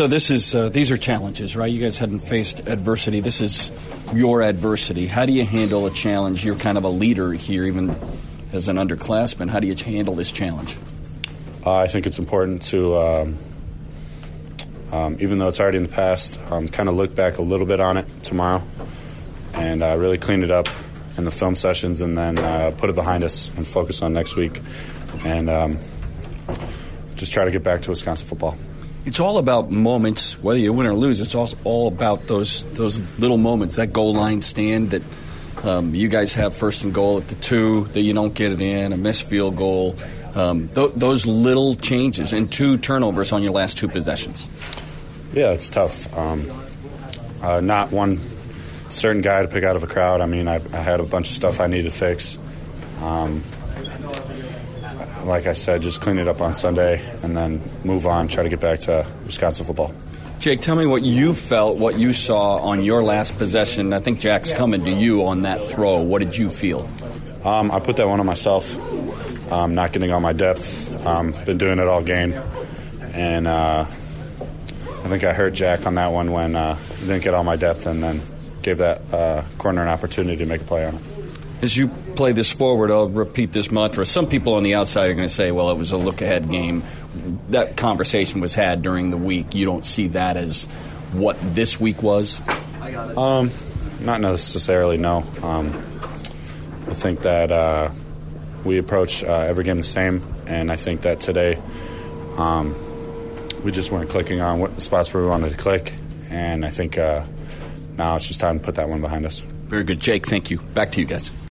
So this is uh, these are challenges, right? You guys hadn't faced adversity. This is your adversity. How do you handle a challenge? You're kind of a leader here, even as an underclassman. How do you handle this challenge? Uh, I think it's important to, um, um, even though it's already in the past, um, kind of look back a little bit on it tomorrow and uh, really clean it up in the film sessions and then uh, put it behind us and focus on next week and um, just try to get back to Wisconsin football. It's all about moments, whether you win or lose. It's also all about those those little moments, that goal line stand that um, you guys have first and goal at the two, that you don't get it in, a missed field goal. Um, th- those little changes and two turnovers on your last two possessions. Yeah, it's tough. Um, uh, not one certain guy to pick out of a crowd. I mean, I, I had a bunch of stuff I needed to fix. Um, like I said, just clean it up on Sunday and then move on, try to get back to Wisconsin football. Jake, tell me what you felt, what you saw on your last possession. I think Jack's coming to you on that throw. What did you feel? Um, I put that one on myself. Um, not getting all my depth. Um, been doing it all game, and uh, I think I hurt Jack on that one when uh, didn't get all my depth, and then gave that uh, corner an opportunity to make a play on it. As you play this forward, I'll repeat this mantra. Some people on the outside are going to say, well, it was a look ahead game. That conversation was had during the week. You don't see that as what this week was? Um, not necessarily, no. Um, I think that uh, we approach uh, every game the same, and I think that today um, we just weren't clicking on what the spots where we wanted to click, and I think uh, now it's just time to put that one behind us. Very good. Jake, thank you. Back to you guys.